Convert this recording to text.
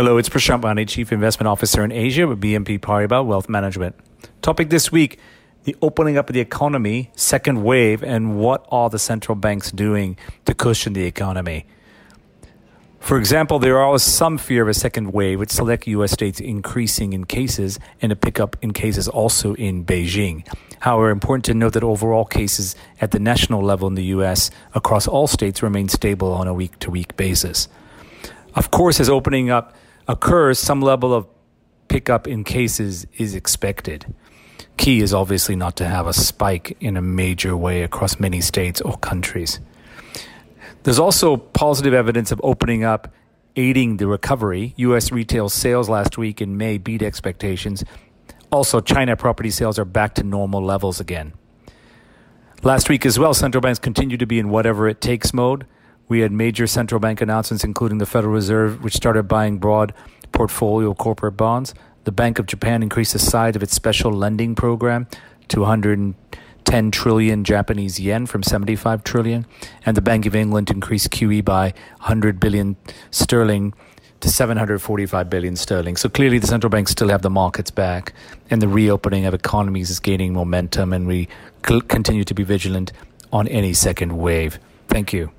Hello, it's Prashant Bhayani, Chief Investment Officer in Asia with BNP Paribas Wealth Management. Topic this week the opening up of the economy, second wave, and what are the central banks doing to cushion the economy? For example, there are some fear of a second wave, with select U.S. states increasing in cases and a pickup in cases also in Beijing. However, important to note that overall cases at the national level in the U.S. across all states remain stable on a week to week basis. Of course, as opening up occurs, some level of pickup in cases is expected. Key is obviously not to have a spike in a major way across many states or countries. There's also positive evidence of opening up aiding the recovery. U.S. retail sales last week in May beat expectations. Also, China property sales are back to normal levels again. Last week as well, central banks continue to be in whatever it takes mode. We had major central bank announcements, including the Federal Reserve, which started buying broad portfolio corporate bonds. The Bank of Japan increased the size of its special lending program to 110 trillion Japanese yen from 75 trillion. And the Bank of England increased QE by 100 billion sterling to 745 billion sterling. So clearly, the central banks still have the markets back, and the reopening of economies is gaining momentum, and we continue to be vigilant on any second wave. Thank you.